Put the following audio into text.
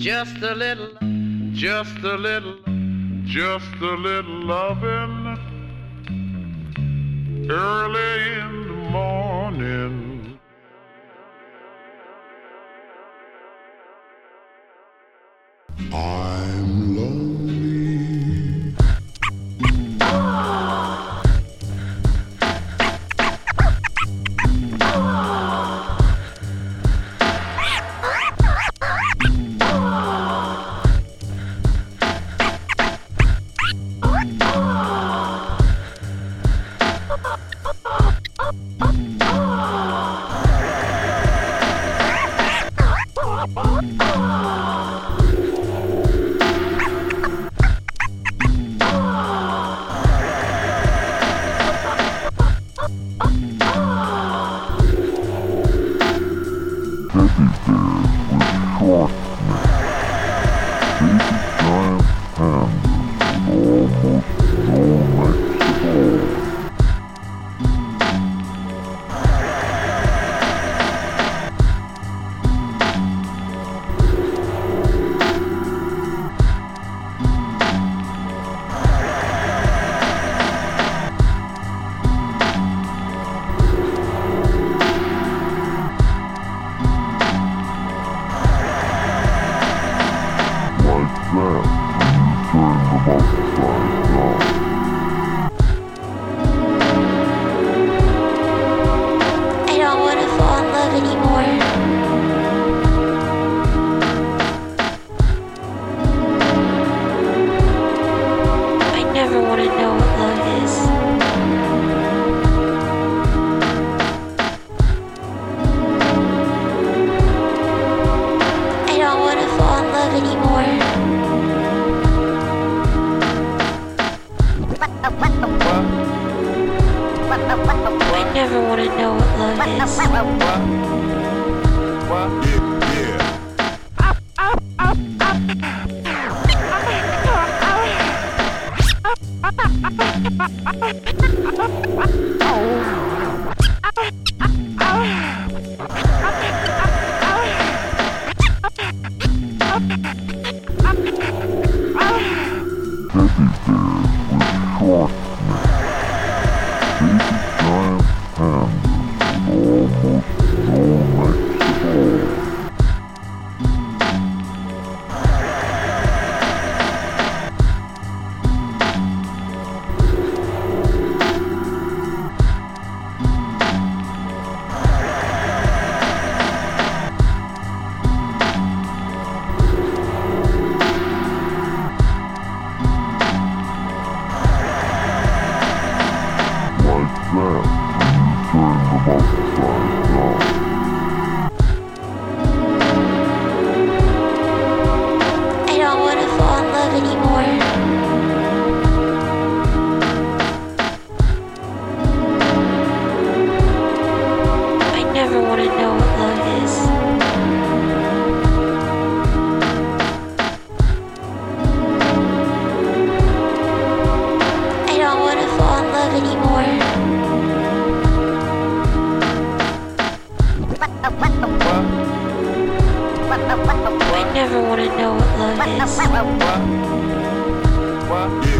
Just a little, just a little, just a little loving early in the morning. I'm lonely. Happy Bear with Short I never want to know what love is. Oh. I I never want to know what love is.